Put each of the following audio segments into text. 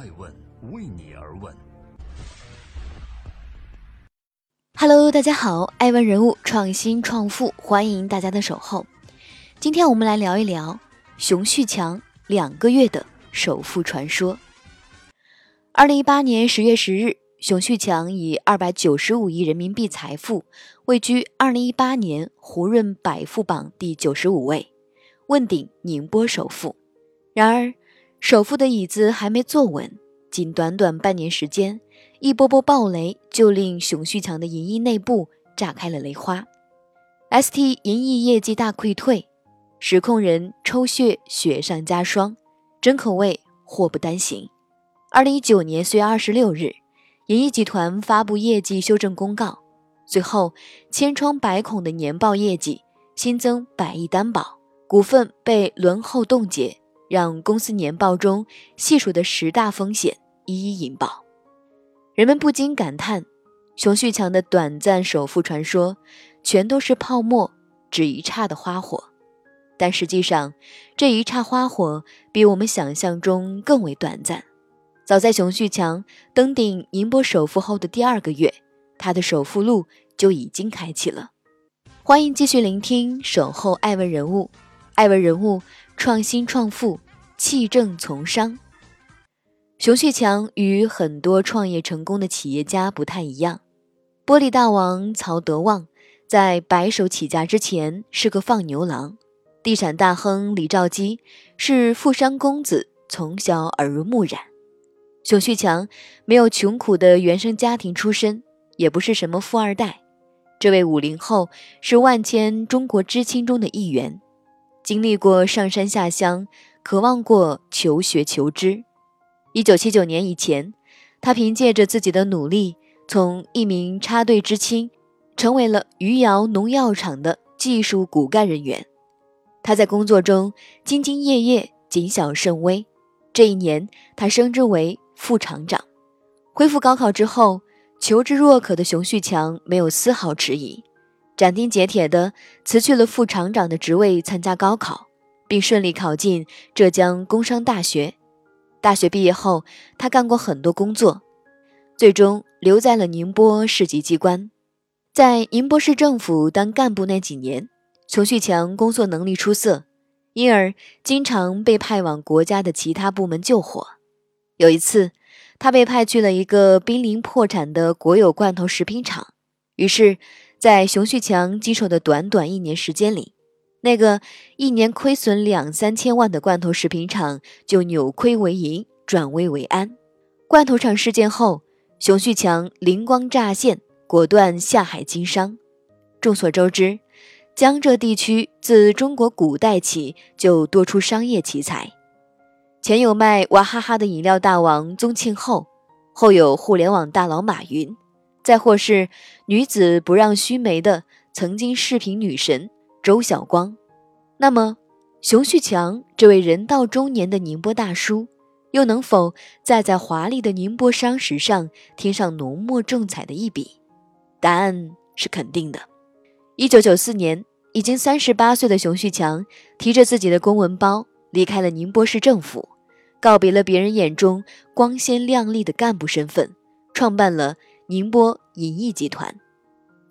爱问为你而问。Hello，大家好，爱问人物创新创富，欢迎大家的守候。今天我们来聊一聊熊旭强两个月的首富传说。二零一八年十月十日，熊旭强以二百九十五亿人民币财富位居二零一八年胡润百富榜第九十五位，问鼎宁波首富。然而，首富的椅子还没坐稳，仅短短半年时间，一波波暴雷就令熊旭强的银翼内部炸开了雷花。ST 银翼业绩大溃退，实控人抽血雪上加霜，真可谓祸不单行。二零一九年四月二十六日，银翼集团发布业绩修正公告，随后千疮百孔的年报业绩新增百亿担保，股份被轮候冻结。让公司年报中细数的十大风险一一引爆，人们不禁感叹：熊旭强的短暂首富传说，全都是泡沫，只一刹的花火。但实际上，这一刹花火比我们想象中更为短暂。早在熊旭强登顶宁波首富后的第二个月，他的首富路就已经开启了。欢迎继续聆听《守候爱问人物》，爱问人物。创新创富，弃政从商。熊旭强与很多创业成功的企业家不太一样。玻璃大王曹德旺在白手起家之前是个放牛郎，地产大亨李兆基是富商公子，从小耳濡目染。熊旭强没有穷苦的原生家庭出身，也不是什么富二代。这位五零后是万千中国知青中的一员。经历过上山下乡，渴望过求学求知。一九七九年以前，他凭借着自己的努力，从一名插队知青，成为了余姚农药厂的技术骨干人员。他在工作中兢兢业业，谨小慎微。这一年，他升职为副厂长。恢复高考之后，求知若渴的熊旭强没有丝毫迟疑。斩钉截铁地辞去了副厂长的职位，参加高考，并顺利考进浙江工商大学。大学毕业后，他干过很多工作，最终留在了宁波市级机关。在宁波市政府当干部那几年，熊旭强工作能力出色，因而经常被派往国家的其他部门救火。有一次，他被派去了一个濒临破产的国有罐头食品厂，于是。在熊旭强经手的短短一年时间里，那个一年亏损两三千万的罐头食品厂就扭亏为盈，转危为安。罐头厂事件后，熊旭强灵光乍现，果断下海经商。众所周知，江浙地区自中国古代起就多出商业奇才，前有卖娃哈哈的饮料大王宗庆后，后有互联网大佬马云。再或是女子不让须眉的曾经视频女神周晓光，那么熊旭强这位人到中年的宁波大叔，又能否再在华丽的宁波商史上添上浓墨重彩的一笔？答案是肯定的。一九九四年，已经三十八岁的熊旭强提着自己的公文包离开了宁波市政府，告别了别人眼中光鲜亮丽的干部身份，创办了。宁波银翼集团，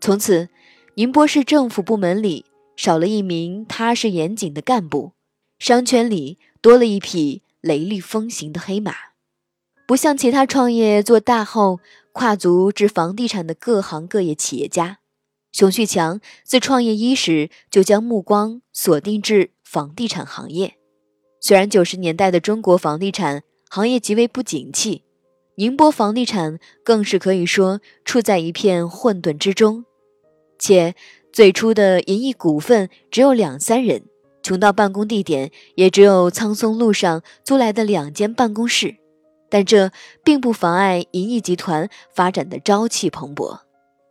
从此，宁波市政府部门里少了一名踏实严谨的干部，商圈里多了一匹雷厉风行的黑马。不像其他创业做大后跨足至房地产的各行各业企业家，熊旭强自创业伊始就将目光锁定至房地产行业。虽然九十年代的中国房地产行业极为不景气。宁波房地产更是可以说处在一片混沌之中，且最初的银翼股份只有两三人，穷到办公地点也只有苍松路上租来的两间办公室。但这并不妨碍银翼集团发展的朝气蓬勃。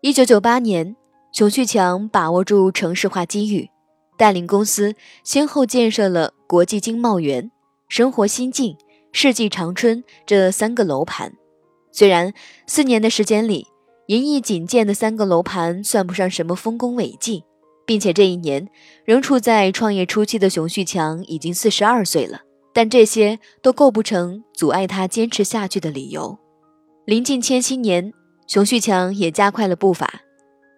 一九九八年，熊旭强把握住城市化机遇，带领公司先后建设了国际经贸园、生活新境。世纪长春这三个楼盘，虽然四年的时间里，银翼仅建的三个楼盘算不上什么丰功伟绩，并且这一年仍处在创业初期的熊旭强已经四十二岁了，但这些都构不成阻碍他坚持下去的理由。临近千禧年，熊旭强也加快了步伐。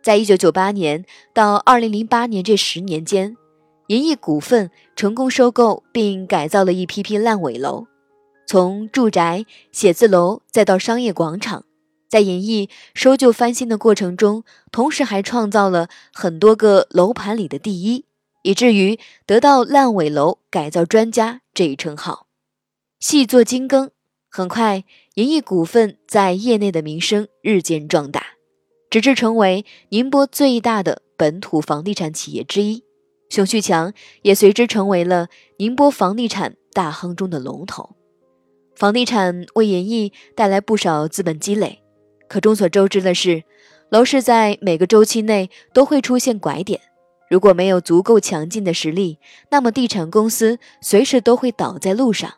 在一九九八年到二零零八年这十年间，银翼股份成功收购并改造了一批批烂尾楼，从住宅、写字楼再到商业广场，在银翼收旧翻新的过程中，同时还创造了很多个楼盘里的第一，以至于得到“烂尾楼改造专家”这一称号。细作精耕，很快，银翼股份在业内的名声日渐壮大。直至成为宁波最大的本土房地产企业之一，熊旭强也随之成为了宁波房地产大亨中的龙头。房地产为银翼带来不少资本积累，可众所周知的是，楼市在每个周期内都会出现拐点，如果没有足够强劲的实力，那么地产公司随时都会倒在路上。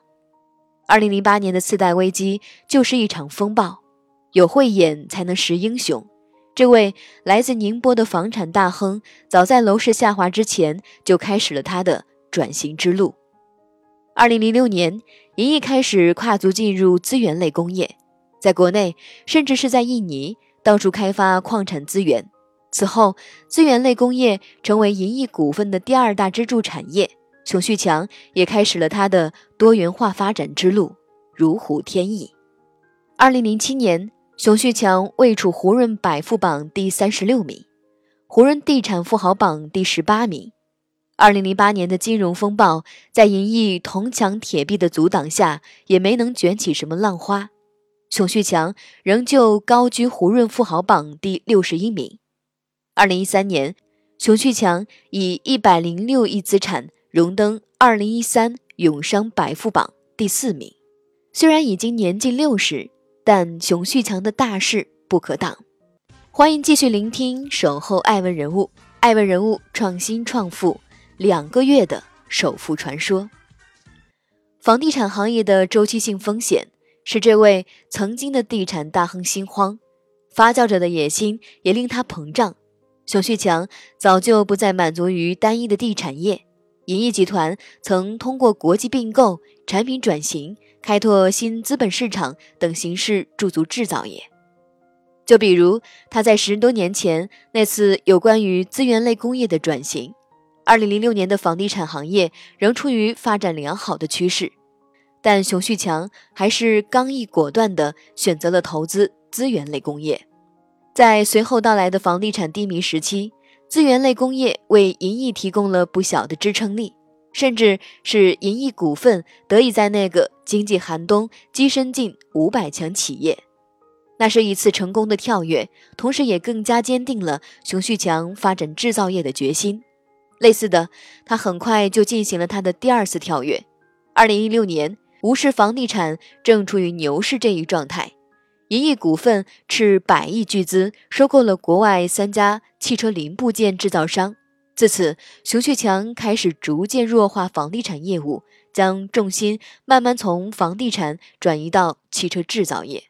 二零零八年的次贷危机就是一场风暴，有慧眼才能识英雄。这位来自宁波的房产大亨，早在楼市下滑之前就开始了他的转型之路。二零零六年，银翼开始跨足进入资源类工业，在国内甚至是在印尼到处开发矿产资源。此后，资源类工业成为银翼股份的第二大支柱产业。熊旭强也开始了他的多元化发展之路，如虎添翼。二零零七年。熊旭强位处胡润百富榜第三十六名，胡润地产富豪榜第十八名。二零零八年的金融风暴，在银翼铜墙铁壁的阻挡下，也没能卷起什么浪花。熊旭强仍旧高居胡润富豪榜第六十一名。二零一三年，熊旭强以一百零六亿资产荣登二零一三永商百富榜第四名。虽然已经年近六十。但熊旭强的大势不可挡。欢迎继续聆听《守候爱问人物》，爱问人物创新创富两个月的首富传说。房地产行业的周期性风险使这位曾经的地产大亨心慌，发酵者的野心也令他膨胀。熊旭强早就不再满足于单一的地产业，银亿集团曾通过国际并购、产品转型。开拓新资本市场等形式驻足制造业，就比如他在十多年前那次有关于资源类工业的转型。二零零六年的房地产行业仍处于发展良好的趋势，但熊旭强还是刚毅果断地选择了投资资源类工业。在随后到来的房地产低迷时期，资源类工业为银亿提供了不小的支撑力。甚至是银亿股份得以在那个经济寒冬跻身进五百强企业，那是一次成功的跳跃，同时也更加坚定了熊旭强发展制造业的决心。类似的，他很快就进行了他的第二次跳跃。二零一六年，吴氏房地产正处于牛市这一状态，银亿股份斥百亿巨资收购了国外三家汽车零部件制造商。自此，熊旭强开始逐渐弱化房地产业务，将重心慢慢从房地产转移到汽车制造业。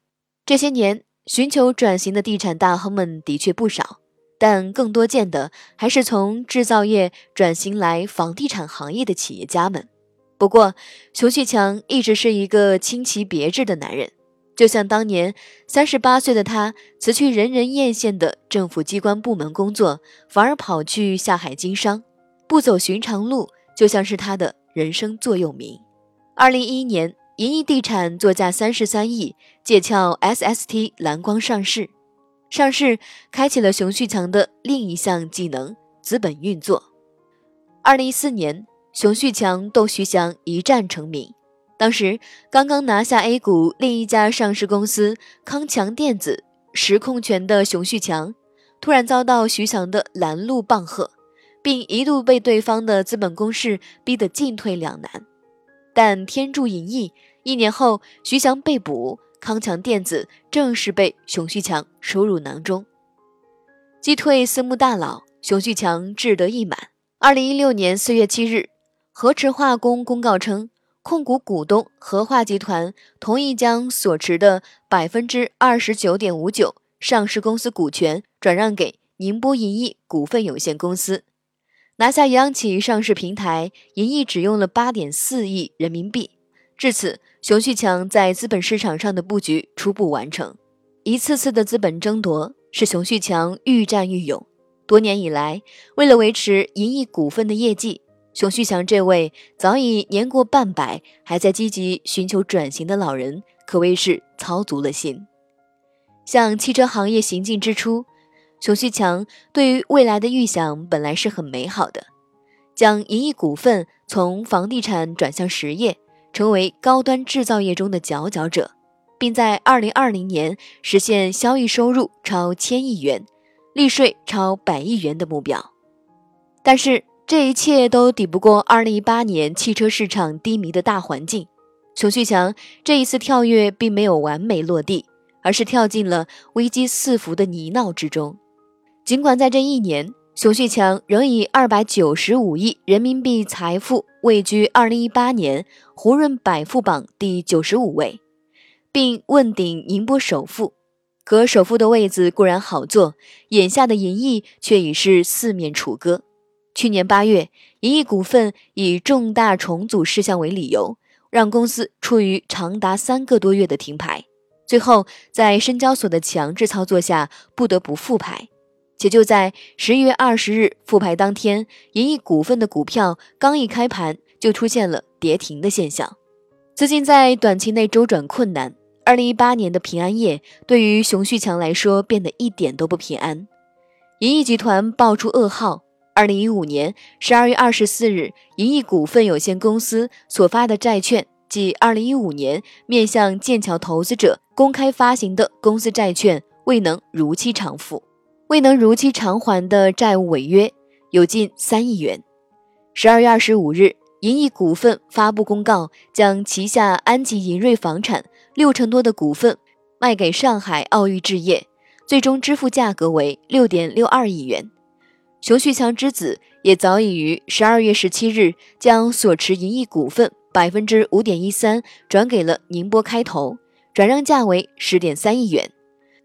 这些年，寻求转型的地产大亨们的确不少，但更多见的还是从制造业转型来房地产行业的企业家们。不过，熊旭强一直是一个清奇别致的男人。就像当年三十八岁的他辞去人人艳羡的政府机关部门工作，反而跑去下海经商，不走寻常路，就像是他的人生座右铭。二零一一年，银翼地产作价三十三亿借壳 SST 蓝光上市，上市开启了熊旭强的另一项技能——资本运作。二零一四年，熊旭强斗徐翔一战成名。当时刚刚拿下 A 股另一家上市公司康强电子实控权的熊旭强，突然遭到徐翔的拦路棒喝，并一度被对方的资本攻势逼得进退两难。但天助银翼，一年后徐翔被捕，康强电子正式被熊旭强收入囊中。击退私募大佬，熊旭强志得意满。二零一六年四月七日，河池化工公告称。控股股东和化集团同意将所持的百分之二十九点五九上市公司股权转让给宁波银翼股份有限公司，拿下央企上市平台。银翼只用了八点四亿人民币，至此，熊旭强在资本市场上的布局初步完成。一次次的资本争夺，使熊旭强愈战愈勇。多年以来，为了维持银亿股份的业绩，熊旭强这位早已年过半百，还在积极寻求转型的老人，可谓是操足了心。向汽车行业行进之初，熊旭强对于未来的预想本来是很美好的，将银亿股份从房地产转向实业，成为高端制造业中的佼佼者。并在二零二零年实现交易收入超千亿元、利税超百亿元的目标。但是这一切都抵不过二零一八年汽车市场低迷的大环境。熊旭强这一次跳跃并没有完美落地，而是跳进了危机四伏的泥淖之中。尽管在这一年，熊旭强仍以二百九十五亿人民币财富位居二零一八年胡润百富榜第九十五位。并问鼎宁波首富，可首富的位子固然好坐，眼下的银翼却已是四面楚歌。去年八月，银翼股份以重大重组事项为理由，让公司处于长达三个多月的停牌，最后在深交所的强制操作下，不得不复牌。且就在十一月二十日复牌当天，银翼股份的股票刚一开盘，就出现了跌停的现象，资金在短期内周转困难。二零一八年的平安夜对于熊旭强来说变得一点都不平安。银翼集团爆出噩耗：二零一五年十二月二十四日，银翼股份有限公司所发的债券即二零一五年面向剑桥投资者公开发行的公司债券未能如期偿付，未能如期偿还的债务违约有近三亿元。十二月二十五日，银亿股份发布公告，将旗下安吉银瑞房产。六成多的股份卖给上海奥裕置业，最终支付价格为六点六二亿元。熊旭强之子也早已于十二月十七日将所持银亿股份百分之五点一三转给了宁波开投，转让价为十点三亿元，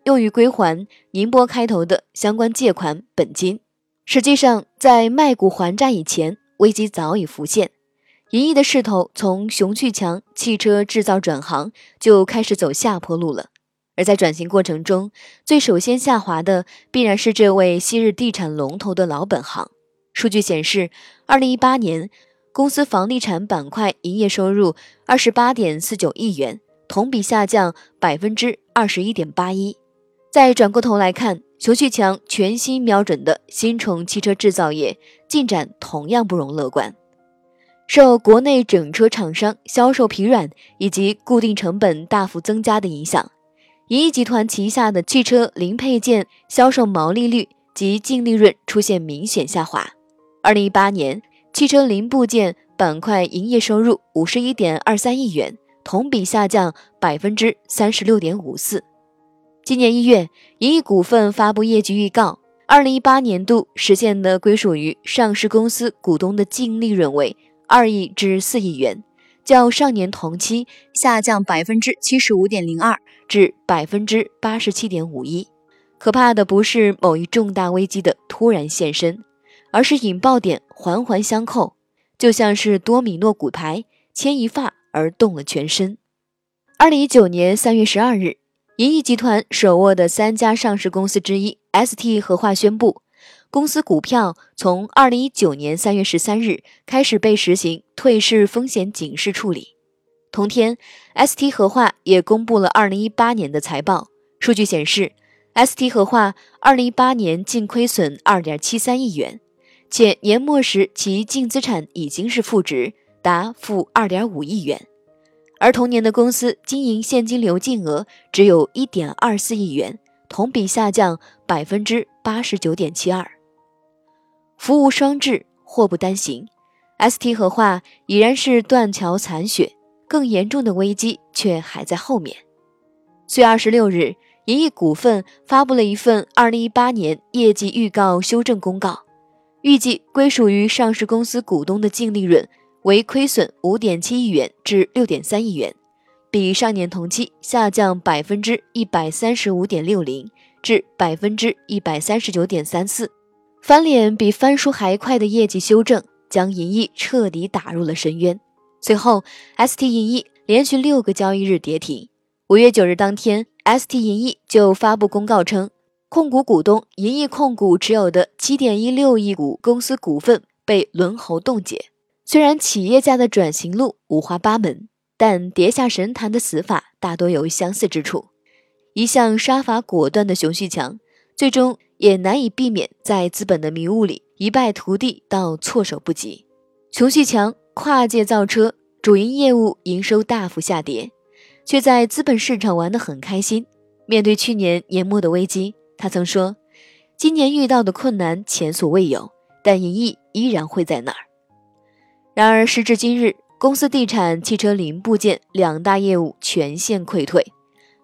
用于归还宁波开头的相关借款本金。实际上，在卖股还债以前，危机早已浮现。银翼的势头从熊旭强汽车制造转行就开始走下坡路了，而在转型过程中，最首先下滑的必然是这位昔日地产龙头的老本行。数据显示，二零一八年公司房地产板块营业收入二十八点四九亿元，同比下降百分之二十一点八一。再转过头来看，熊旭强全新瞄准的新宠汽车制造业进展同样不容乐观。受国内整车厂商销售疲软以及固定成本大幅增加的影响，银翼集团旗下的汽车零配件销售毛利率及净利润出现明显下滑。二零一八年，汽车零部件板块营业收入五十一点二三亿元，同比下降百分之三十六点五四。今年一月，银翼股份发布业绩预告，二零一八年度实现的归属于上市公司股东的净利润为。二亿至四亿元，较上年同期下降百分之七十五点零二至百分之八十七点五一。可怕的不是某一重大危机的突然现身，而是引爆点环环相扣，就像是多米诺骨牌，牵一发而动了全身。二零一九年三月十二日，银翼集团手握的三家上市公司之一 ST 合化宣布。公司股票从二零一九年三月十三日开始被实行退市风险警示处理。同天，ST 合化也公布了二零一八年的财报。数据显示，ST 合化二零一八年净亏损二点七三亿元，且年末时其净资产已经是负值，达负二点五亿元。而同年的公司经营现金流净额只有一点二四亿元，同比下降百分之八十九点七二。福无双至，祸不单行。ST 合化已然是断桥残雪，更严重的危机却还在后面。四月二十六日，银翼股份发布了一份二零一八年业绩预告修正公告，预计归属于上市公司股东的净利润为亏损五点七亿元至六点三亿元，比上年同期下降百分之一百三十五点六零至百分之一百三十九点三四。翻脸比翻书还快的业绩修正，将银翼彻底打入了深渊。随后，ST 银翼连续六个交易日跌停。五月九日当天，ST 银翼就发布公告称，控股股东银翼控股持有的七点一六亿股公司股份被轮候冻结。虽然企业家的转型路五花八门，但跌下神坛的死法大多有相似之处。一向杀伐果断的熊旭强，最终也难以避免在资本的迷雾里一败涂地到措手不及。熊旭强跨界造车主营业务营收大幅下跌，却在资本市场玩得很开心。面对去年年末的危机，他曾说：“今年遇到的困难前所未有，但盈利依然会在那儿。”然而，时至今日，公司地产、汽车零部件两大业务全线溃退。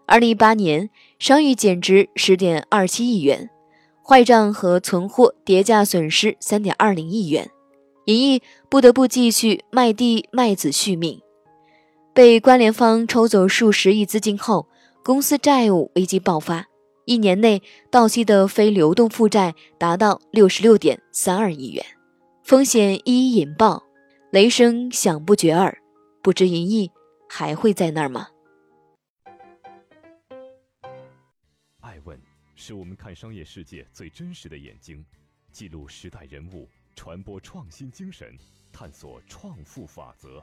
二零一八年，商誉减值十点二七亿元，坏账和存货叠加损失三点二零亿元，银翼不得不继续卖地卖子续命。被关联方抽走数十亿资金后，公司债务危机爆发，一年内到期的非流动负债达到六十六点三二亿元，风险一一引爆。雷声响不绝耳，不知银翼还会在那儿吗？爱问是我们看商业世界最真实的眼睛，记录时代人物，传播创新精神，探索创富法则。